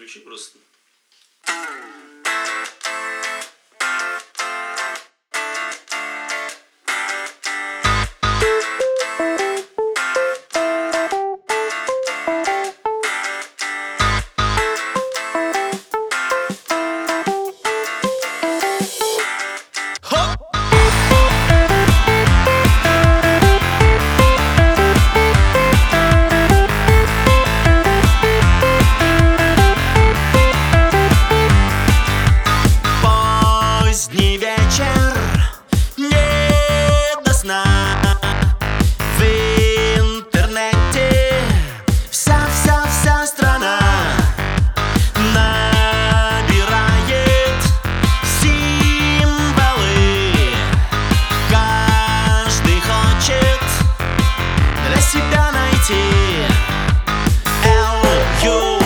включи просто. city. L U.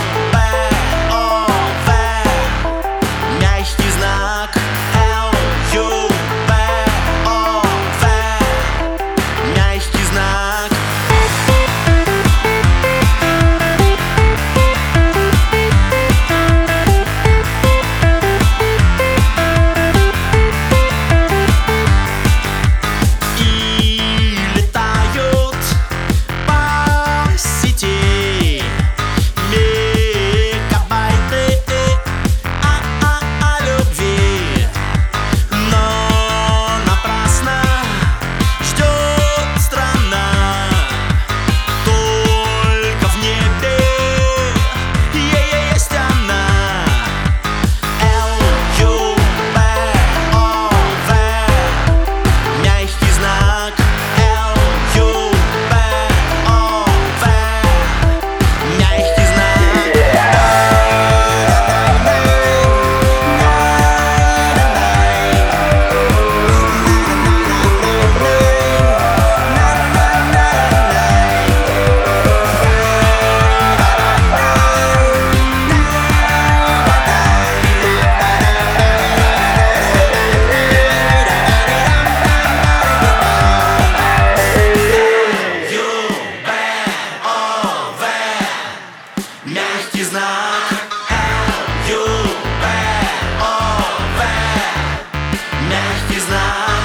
Мягкий знак. L-U-P-O-V Мягкий знак.